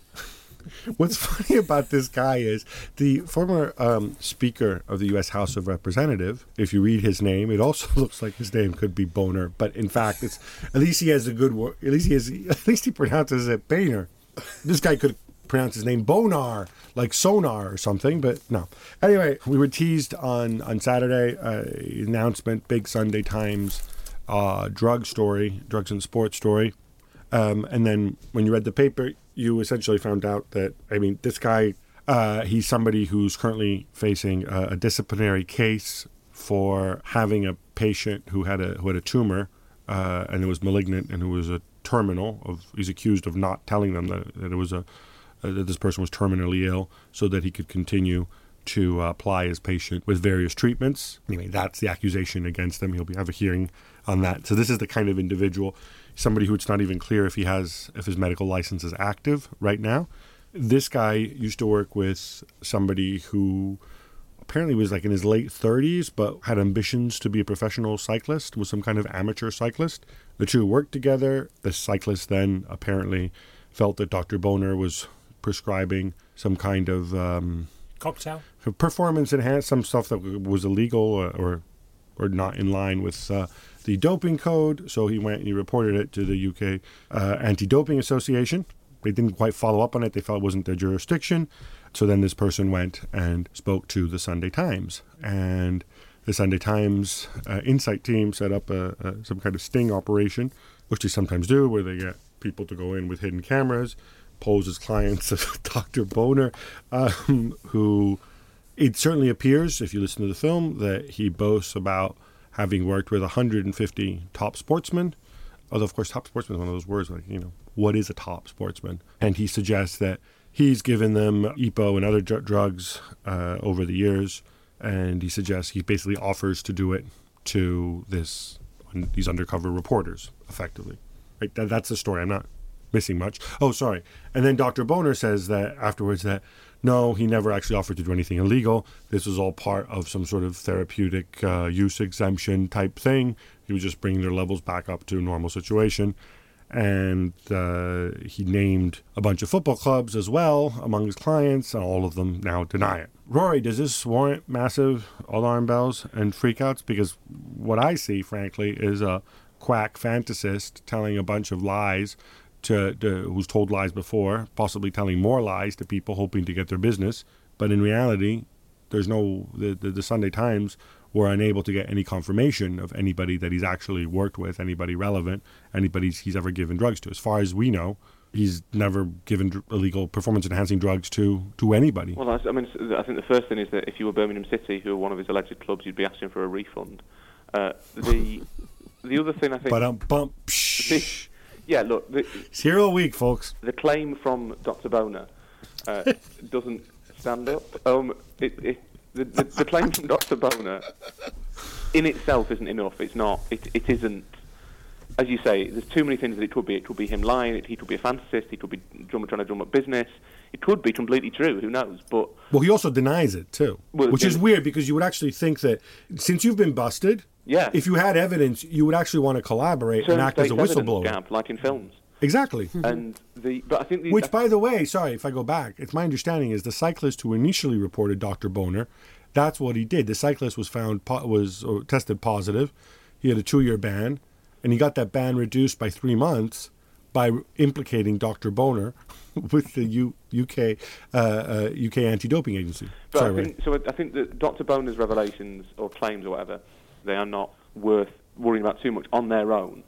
Speaker 3: What's funny about this guy is the former um, Speaker of the U.S. House of Representative. If you read his name, it also looks like his name could be Boner, but in fact, it's at least he has a good word. At least he has. At least he pronounces it Boehner. This guy could pronounce his name Bonar, like sonar or something, but no. Anyway, we were teased on on Saturday. Uh, announcement, big Sunday Times uh, drug story, drugs and sports story. Um, and then when you read the paper, you essentially found out that, I mean, this guy, uh, he's somebody who's currently facing a, a disciplinary case for having a patient who had a, who had a tumor uh, and it was malignant and who was a terminal of, he's accused of not telling them that, that it was a, uh, that this person was terminally ill so that he could continue to uh, apply his patient with various treatments. Anyway, that's the accusation against him. He'll be, have a hearing on that. So this is the kind of individual, somebody who it's not even clear if he has if his medical license is active right now. This guy used to work with somebody who apparently was like in his late 30s but had ambitions to be a professional cyclist was some kind of amateur cyclist the two worked together the cyclist then apparently felt that dr Bonar was prescribing some kind of um,
Speaker 6: Cocktail.
Speaker 3: performance enhanced some stuff that was illegal or or, or not in line with uh, the doping code. So he went and he reported it to the UK uh, Anti-Doping Association. They didn't quite follow up on it. They felt it wasn't their jurisdiction. So then this person went and spoke to the Sunday Times, and the Sunday Times uh, Insight team set up a, a, some kind of sting operation, which they sometimes do, where they get people to go in with hidden cameras, pose as clients of Dr. Bonar, um, who It certainly appears, if you listen to the film, that he boasts about having worked with 150 top sportsmen. Although, of course, top sportsman is one of those words like, you know, what is a top sportsman? And he suggests that he's given them EPO and other dr- drugs uh, over the years. And he suggests he basically offers to do it to this these undercover reporters, effectively. Right? That, that's the story. I'm not missing much. Oh, sorry. And then Dr. Bonar says that afterwards that no, he never actually offered to do anything illegal. This was all part of some sort of therapeutic uh, use exemption type thing. He was just bringing their levels back up to a normal situation. And uh, he named a bunch of football clubs as well among his clients, and all of them now deny it. Rory, does this warrant massive alarm bells and freakouts? Because what I see, frankly, is a quack fantasist telling a bunch of lies to, to, who's told lies before, possibly telling more lies to people hoping to get their business. But in reality, there's no the, the, the Sunday Times were unable to get any confirmation of anybody that he's actually worked with, anybody relevant, anybody he's ever given drugs to. As far as we know, he's never given illegal performance enhancing drugs to to anybody.
Speaker 5: Well, I mean, I think the first thing is that if you were Birmingham City, who are one of his alleged clubs, you'd be asking for a refund. Uh, the the other thing I think.
Speaker 3: But um, bump.
Speaker 5: Yeah, look. The,
Speaker 3: it's here all week, folks.
Speaker 5: The claim from Dr. Bonar uh, doesn't stand up. Um, it, it, the, the, the, claim from Dr. Bonar in itself isn't enough. It's not. It, it isn't. As you say, there's too many things that it could be. It could be him lying. It, he could be a fantasist. He could be drum, trying to drum up business. It could be completely true. Who knows? But
Speaker 3: well, he also denies it too, well, which is weird because you would actually think that since you've been busted,
Speaker 5: yeah.
Speaker 3: If you had evidence, you would actually want to collaborate and act as a whistleblower.
Speaker 5: Gap, like in films.
Speaker 3: Exactly.
Speaker 5: and the, but I think the,
Speaker 3: which, by the way, sorry if I go back, it's my understanding is the cyclist who initially reported Dr. Bonar, that's what he did. The cyclist was found was uh, tested positive. He had a two-year ban, and he got that ban reduced by three months by implicating Dr. Bonar with the U, UK uh, uh, UK anti-doping agency.
Speaker 5: But
Speaker 3: Sorry,
Speaker 5: I think, so I think that Dr. Bonar's revelations or claims or whatever they are not worth worrying about too much on their own.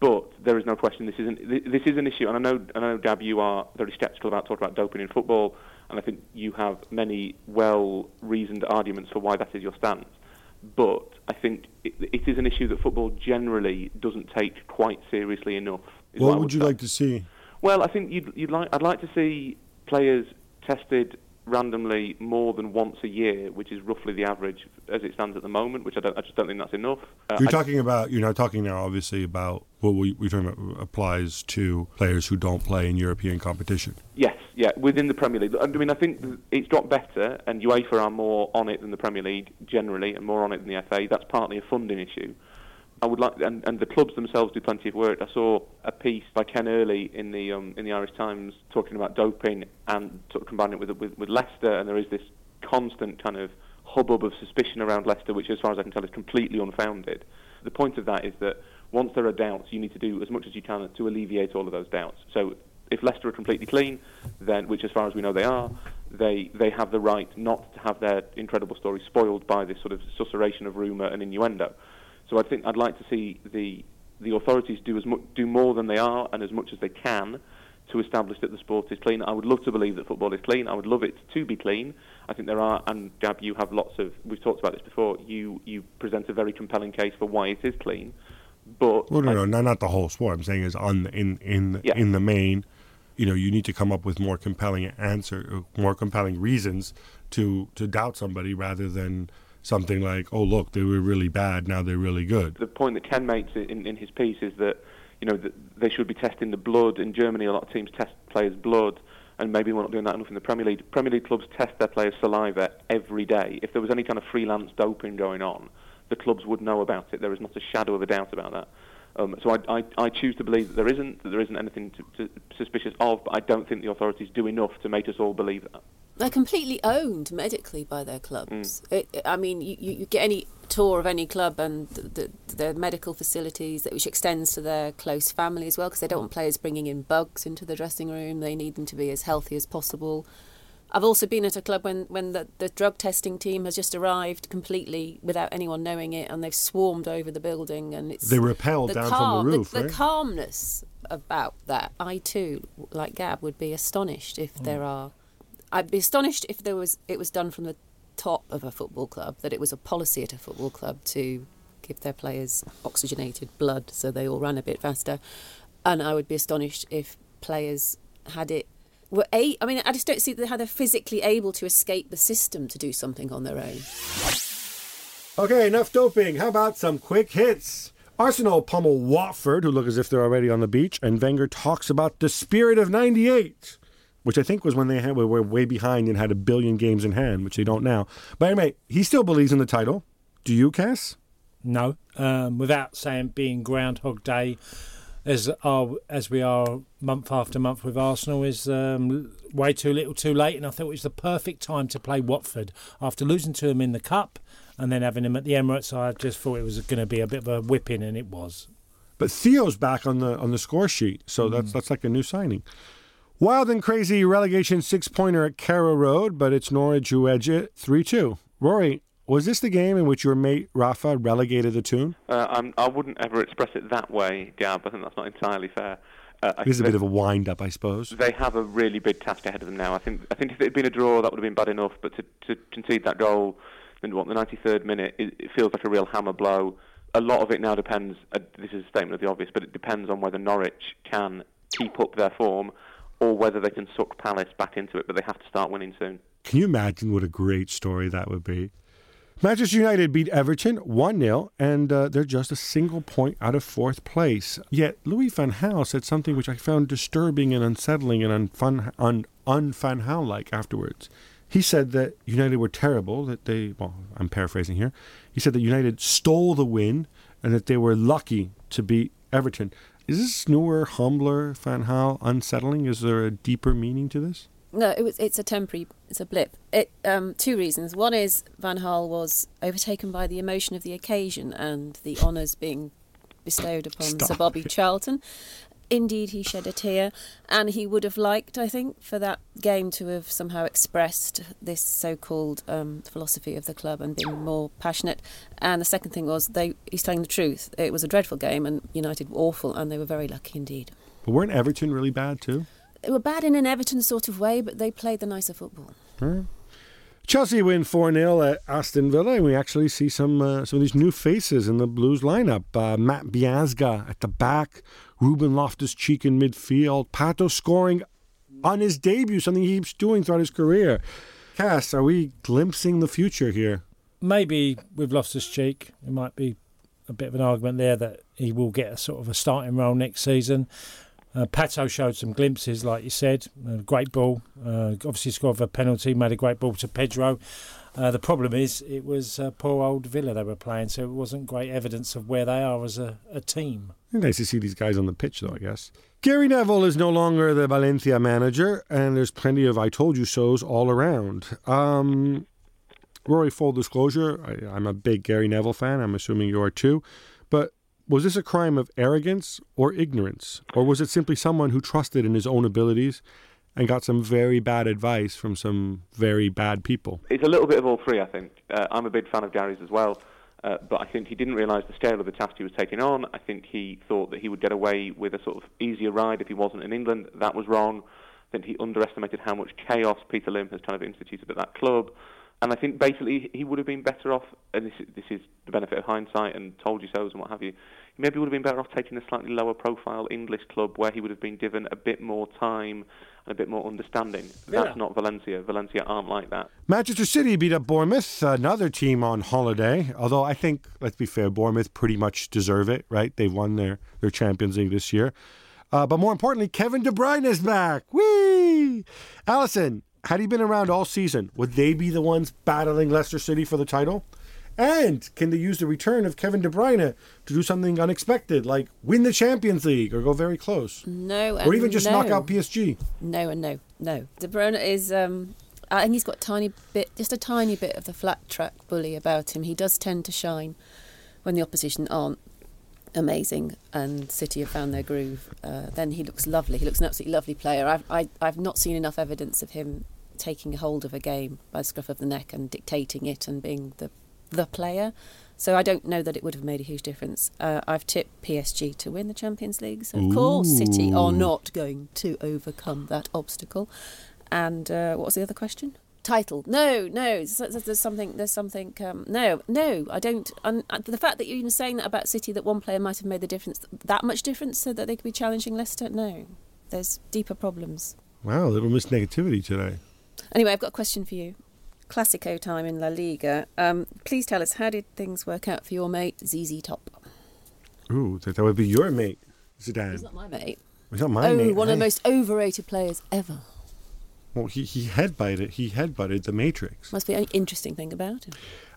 Speaker 5: But there is no question this isn't this is an issue, and I know I know Gab, you are very sceptical about talking about doping in football, and I think you have many well-reasoned arguments for why that is your stance. But I think it, it is an issue that football generally doesn't take quite seriously enough.
Speaker 3: What, what
Speaker 5: would,
Speaker 3: you
Speaker 5: say.
Speaker 3: like to see?
Speaker 5: Well, I think you'd, you'd like I'd like to see players tested randomly more than once a year, which is roughly the average as it stands at the moment, which I, don't, I just don't think that's enough.
Speaker 3: Uh, you're I, talking about, you're not talking now, obviously, about what we, we're talking about applies to players who don't play in European competition.
Speaker 5: Yes, yeah, within the Premier League. I mean, I think it's got better, and UEFA are more on it than the Premier League generally, and more on it than the FA. That's partly a funding issue. I would like, and, and the clubs themselves do plenty of work. I saw a piece by Ken Early in the um, in the Irish Times talking about doping and sort of combining it with, with with Leicester, and there is this constant kind of hubbub of suspicion around Leicester, which, as far as I can tell, is completely unfounded. The point of that is that once there are doubts, you need to do as much as you can to alleviate all of those doubts. So if Leicester are completely clean, then, which as far as we know they are, they, they have the right not to have their incredible story spoiled by this sort of susurration of rumour and innuendo. So I think I'd like to see the the authorities do as much, do more than they are and as much as they can to establish that the sport is clean. I would love to believe that football is clean. I would love it to be clean. I think there are, and Gab, you have lots of. We've talked about this before. You you present a very compelling case for why it is clean, but
Speaker 3: well, no, I, no, no, not the whole sport. I'm saying is on in in
Speaker 5: yeah.
Speaker 3: in the main. You know, you need to come up with more compelling answer, uh, more compelling reasons to to doubt somebody rather than something like, "Oh, look, they were really bad. Now they're really good."
Speaker 5: The point that Ken makes in, in his piece is that you know that they should be testing the blood. In Germany, a lot of teams test players' blood, and maybe we're not doing that enough in the Premier League. Premier League clubs test their players' saliva every day. If there was any kind of freelance doping going on, the clubs would know about it. There is not a shadow of a doubt about that. Um, so I, I, I, choose to believe that there isn't that there isn't anything to, to, suspicious of, but I don't think the authorities do enough to make us all believe that.
Speaker 4: They're completely owned medically by their clubs. Mm. It, I mean, you, you get any tour of any club and the, the, the medical facilities, which extends to their close family as well, because they don't want players bringing in bugs into the dressing room. They need them to be as healthy as possible. I've also been at a club when, when the, the drug testing team has just arrived completely without anyone knowing it, and they've swarmed over the building, and it's
Speaker 3: they rappelled
Speaker 4: the
Speaker 3: down
Speaker 4: calm,
Speaker 3: from the roof.
Speaker 4: The,
Speaker 3: right?
Speaker 4: the calmness about that, I too, like Gab, would be astonished if mm. there are I'd be astonished if there was it was done from the top of a football club, that it was a policy at a football club to give their players oxygenated blood so they all ran a bit faster. And I would be astonished if players had it were a I mean I just don't see how they're physically able to escape the system to do something on their own.
Speaker 3: Okay, enough doping. How about some quick hits? Arsenal pummel Watford, who look as if they're already on the beach, and Wenger talks about the spirit of '98, which I think was when they had, were way behind and had a billion games in hand, which they don't now. But anyway, he still believes in the title. Do you, Cass?
Speaker 6: No, um, without saying being Groundhog Day, as our, as we are month after month with Arsenal, is um, way too little, too late. And I thought it was the perfect time to play Watford after losing to them in the cup and then having them at the Emirates. I just thought it was going to be a bit of a whipping, and it was.
Speaker 3: But Theo's back on the on the score sheet, so
Speaker 6: Mm.
Speaker 3: that's that's like a new signing. Wild and crazy relegation six pointer at Carrow Road, but it's Norwich who edge it three two. Rory, was this the game in which your mate Rafa relegated the Toon?
Speaker 5: Uh, I'm, I wouldn't ever express it that way, Gab. I think that's not entirely fair. Uh,
Speaker 3: This is a bit of a wind up, I suppose.
Speaker 5: They have a really big task ahead of them now. I think. I think if it had been a draw, that would have been bad enough. But to, to concede that goal in what the 93rd minute, it, it feels like a real hammer blow. A lot of it now depends. Uh, this is a statement of the obvious, but it depends on whether Norwich can keep up their form, or whether they can suck Palace back into it. But they have to start winning soon.
Speaker 3: Can you imagine what a great story that would be? Manchester United beat Everton 1 0, and uh, they're just a single point out of fourth place. Yet Louis Van Gaal said something which I found disturbing and unsettling and unfun, un, un-Van Gaal like afterwards. He said that United were terrible, that they, well, I'm paraphrasing here. He said that United stole the win and that they were lucky to beat Everton. Is this newer, humbler Van Gaal unsettling? Is there a deeper meaning to this?
Speaker 4: No, it was. It's a temporary. It's a blip. It um, two reasons. One is Van Gaal was overtaken by the emotion of the occasion and the honours being bestowed upon Sir Bobby
Speaker 3: it.
Speaker 4: Charlton. Indeed, he shed a tear, and he would have liked, I think, for that game to have somehow expressed this so-called um, philosophy of the club and been more passionate. And the second thing was, they he's telling the truth. It was a dreadful game, and United were awful, and they were very lucky indeed.
Speaker 3: But weren't Everton really bad too?
Speaker 4: They were bad in an Everton sort of way, but they played the nicer football.
Speaker 3: Chelsea win 4 0 at Aston Villa, and we actually see some uh, some of these new faces in the Blues lineup. Uh, Matt Miazga at the back, Ruben Loftus Cheek in midfield, Pato scoring on his debut, something he keeps doing throughout his career. Cass, are we glimpsing the future here?
Speaker 6: Maybe with Loftus Cheek, it might be a bit of an argument there that he will get a sort of a starting role next season. Uh, Pato showed some glimpses, like you said. A great ball. Uh, obviously scored a penalty, made a great ball to Pedro. Uh, the problem is, it was uh, poor old Villa they were playing, so it wasn't great evidence of where they are as a, a team.
Speaker 3: Nice to see these guys on the pitch, though, I guess. Gary Neville is no longer the Valencia manager, and there's plenty of I told you so's all around. Um, Rory, full disclosure, I, I'm a big Gary Neville fan. I'm assuming you are too. But was this a crime of arrogance or ignorance? Or was it simply someone who trusted in his own abilities and got some very bad advice from some very bad people?
Speaker 5: It's a little bit of all three, I think. Uh, I'm a big fan of Gary's as well, uh, but I think he didn't realise the scale of the task he was taking on. I think he thought that he would get away with a sort of easier ride if he wasn't in England. That was wrong. I think he underestimated how much chaos Peter Lim has kind of instituted at that club. And I think basically he would have been better off, and this, this is the benefit of hindsight and told you so's and what have you, he maybe would have been better off taking a slightly lower profile English club where he would have been given a bit more time and a bit more understanding.
Speaker 6: Yeah.
Speaker 5: That's not Valencia. Valencia aren't like that.
Speaker 3: Manchester City beat up Bournemouth, another team on holiday. Although I think, let's be fair, Bournemouth pretty much deserve it, right? They've won their, their Champions League this year. Uh, but more importantly, Kevin De Bruyne is back. Whee! Alyson, had he been around all season, would they be the ones battling Leicester City for the title? And can they use the return of Kevin De Bruyne to do something unexpected, like win the Champions League or go very close?
Speaker 4: No,
Speaker 3: Or even just
Speaker 4: no.
Speaker 3: knock out PSG?
Speaker 4: No and no, no. De Bruyne is. Um, I think he's got tiny bit, just a tiny bit of the flat track bully about him. He does tend to shine when the opposition aren't amazing and City have found their groove. Uh, then he looks lovely. He looks an absolutely lovely player. I've I, I've not seen enough evidence of him taking hold of a game by the scruff of the neck and dictating it and being the the player. So I don't know that it would have made a huge difference. Uh, I've tipped PSG to win the Champions League. So of course, City are not going to overcome that obstacle. And uh, what was the other question? title. No, no. There's, something. There's something. Um, no, no. I don't. And the fact that you're even saying that about City, that one player might have made the difference, that much difference, so that they could be challenging Leicester. No, there's deeper problems.
Speaker 3: Wow, a little miss negativity today.
Speaker 4: Anyway, I've got a question for you. Classico time in La Liga. Um, please tell us how did things work out for your mate ZZ Top?
Speaker 3: Ooh, that, would be your mate, Zidane.
Speaker 4: He's not my mate.
Speaker 3: He's not my
Speaker 4: oh,
Speaker 3: mate.
Speaker 4: one of the most overrated players ever.
Speaker 3: Well, he he headbutted. He headbutted the Matrix.
Speaker 4: Must be an interesting thing about him.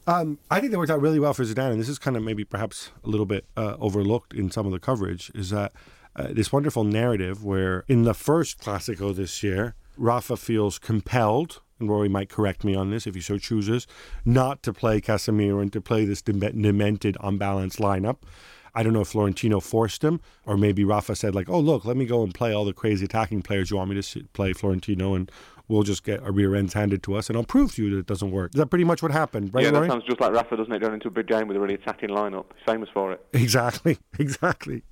Speaker 3: Um, I think that worked out really well for Zidane, and this is kind of maybe perhaps a little bit uh, overlooked in some of the coverage. Is that uh, this wonderful narrative where in the first Classico this year, Rafa feels compelled, and Rory might correct me on this if he so chooses, not to play Casemiro and to play this dem- demented, unbalanced lineup. I don't know if Florentino forced him, or maybe Rafa said like, "Oh look, let me go and play all the crazy attacking players you want me to play, Florentino, and we'll just get our rear ends handed to us, and I'll prove to you that it doesn't work." Is that pretty much what happened, right,
Speaker 5: yeah,
Speaker 3: Rory?
Speaker 5: that sounds just like Rafa, doesn't it? Going into a big game with a really attacking lineup. Famous for it.
Speaker 3: Exactly, exactly.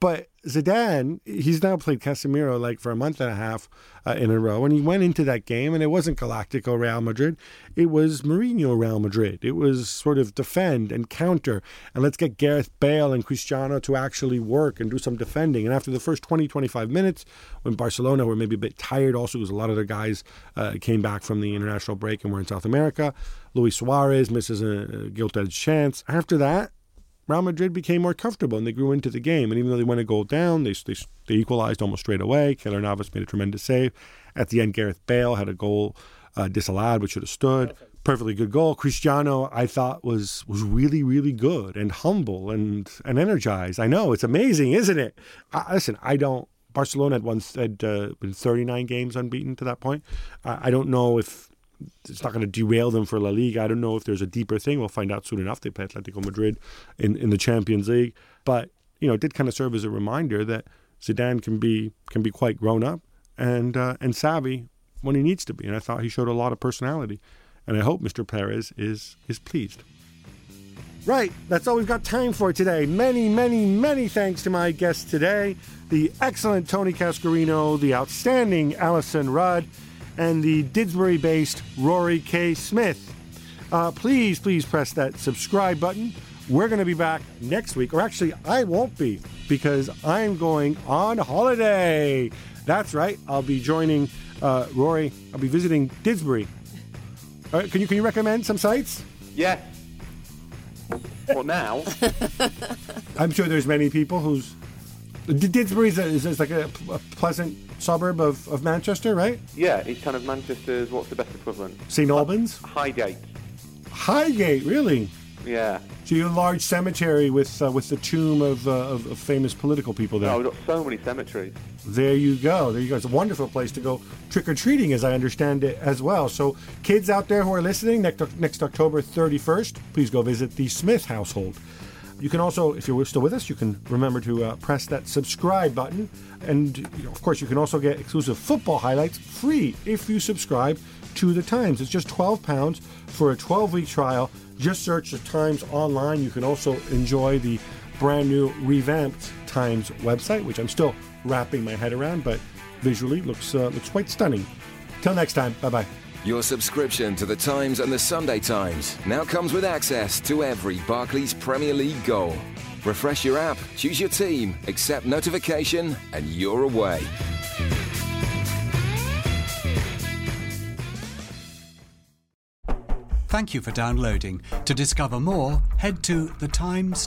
Speaker 3: But Zidane, he's now played Casemiro like for a month and a half uh, in a row, and he went into that game, and it wasn't Galactico Real Madrid, it was Mourinho Real Madrid. It was sort of defend and counter, and let's get Gareth Bale and Cristiano to actually work and do some defending. And after the first 20, 25 minutes, when Barcelona were maybe a bit tired, also because a lot of their guys uh, came back from the international break and were in South America, Luis Suarez misses a, gilt-edged chance. After that, Real Madrid became more comfortable and they grew into the game. And even though they went a goal down, they, they, they equalized almost straight away. Keylor Navas made a tremendous save. At the end, Gareth Bale had a goal uh, disallowed, which should have stood. Perfectly good goal. Cristiano, I thought, was was really, really good and humble and, and energized. I know, it's amazing, isn't it? I, listen, I don't. Barcelona had once had uh, been 39 games unbeaten to that point. I, I don't know if it's not going to derail them for La Liga. I don't know if there's a deeper thing. We'll find out soon enough. They play Atletico Madrid in, in the Champions League, but you know, it did kind of serve as a reminder that Zidane can be can be quite grown up and uh, and savvy when he needs to be. And I thought he showed a lot of personality, and I hope Mr. Perez is is pleased. Right, that's all we've got time for today. Many, many, many thanks to my guests today the excellent Tony Cascarino, the outstanding Alyson Rudd, and the Didsbury based Rory K. Smith. Uh, please, please press that subscribe button. We're going to be back next week, or actually, I won't be because I'm going on holiday. That's right, I'll be joining uh, Rory. I'll be visiting Didsbury. Right, can you can you recommend some sites?
Speaker 5: Yeah. well, now.
Speaker 3: I'm sure there's many people who's. Didsbury is, a, is, is like a, a pleasant suburb of, of Manchester, right?
Speaker 5: Yeah, it's kind of Manchester's. What's the best equivalent?
Speaker 3: St Albans,
Speaker 5: Highgate.
Speaker 3: Highgate, really.
Speaker 5: Yeah.
Speaker 3: So you have a large cemetery with uh, with the tomb of, uh, of, of famous political people there.
Speaker 5: Oh, we've got so many cemeteries.
Speaker 3: There you go. There you go. It's a wonderful place to go trick or treating, as I understand it as well. So, kids out there who are listening, next, next October 31st, please go visit the Smith household. You can also, if you're still with us, you can remember to uh, press that subscribe button. And you know, of course, you can also get exclusive football highlights free if you subscribe to the Times. It's just £12 for a 12 week trial. Just search the Times online. You can also enjoy the brand new revamped Times website, which I'm still wrapping my head around, but visually looks uh, looks quite stunning. Till next time, bye bye.
Speaker 2: Your subscription to the Times and the Sunday Times now comes with access to every Barclays Premier League goal. Refresh your app, choose your team, accept notification, and you're away.
Speaker 8: Thank you for downloading. To discover more, head to thetimes.co.uk.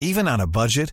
Speaker 9: Even on a budget,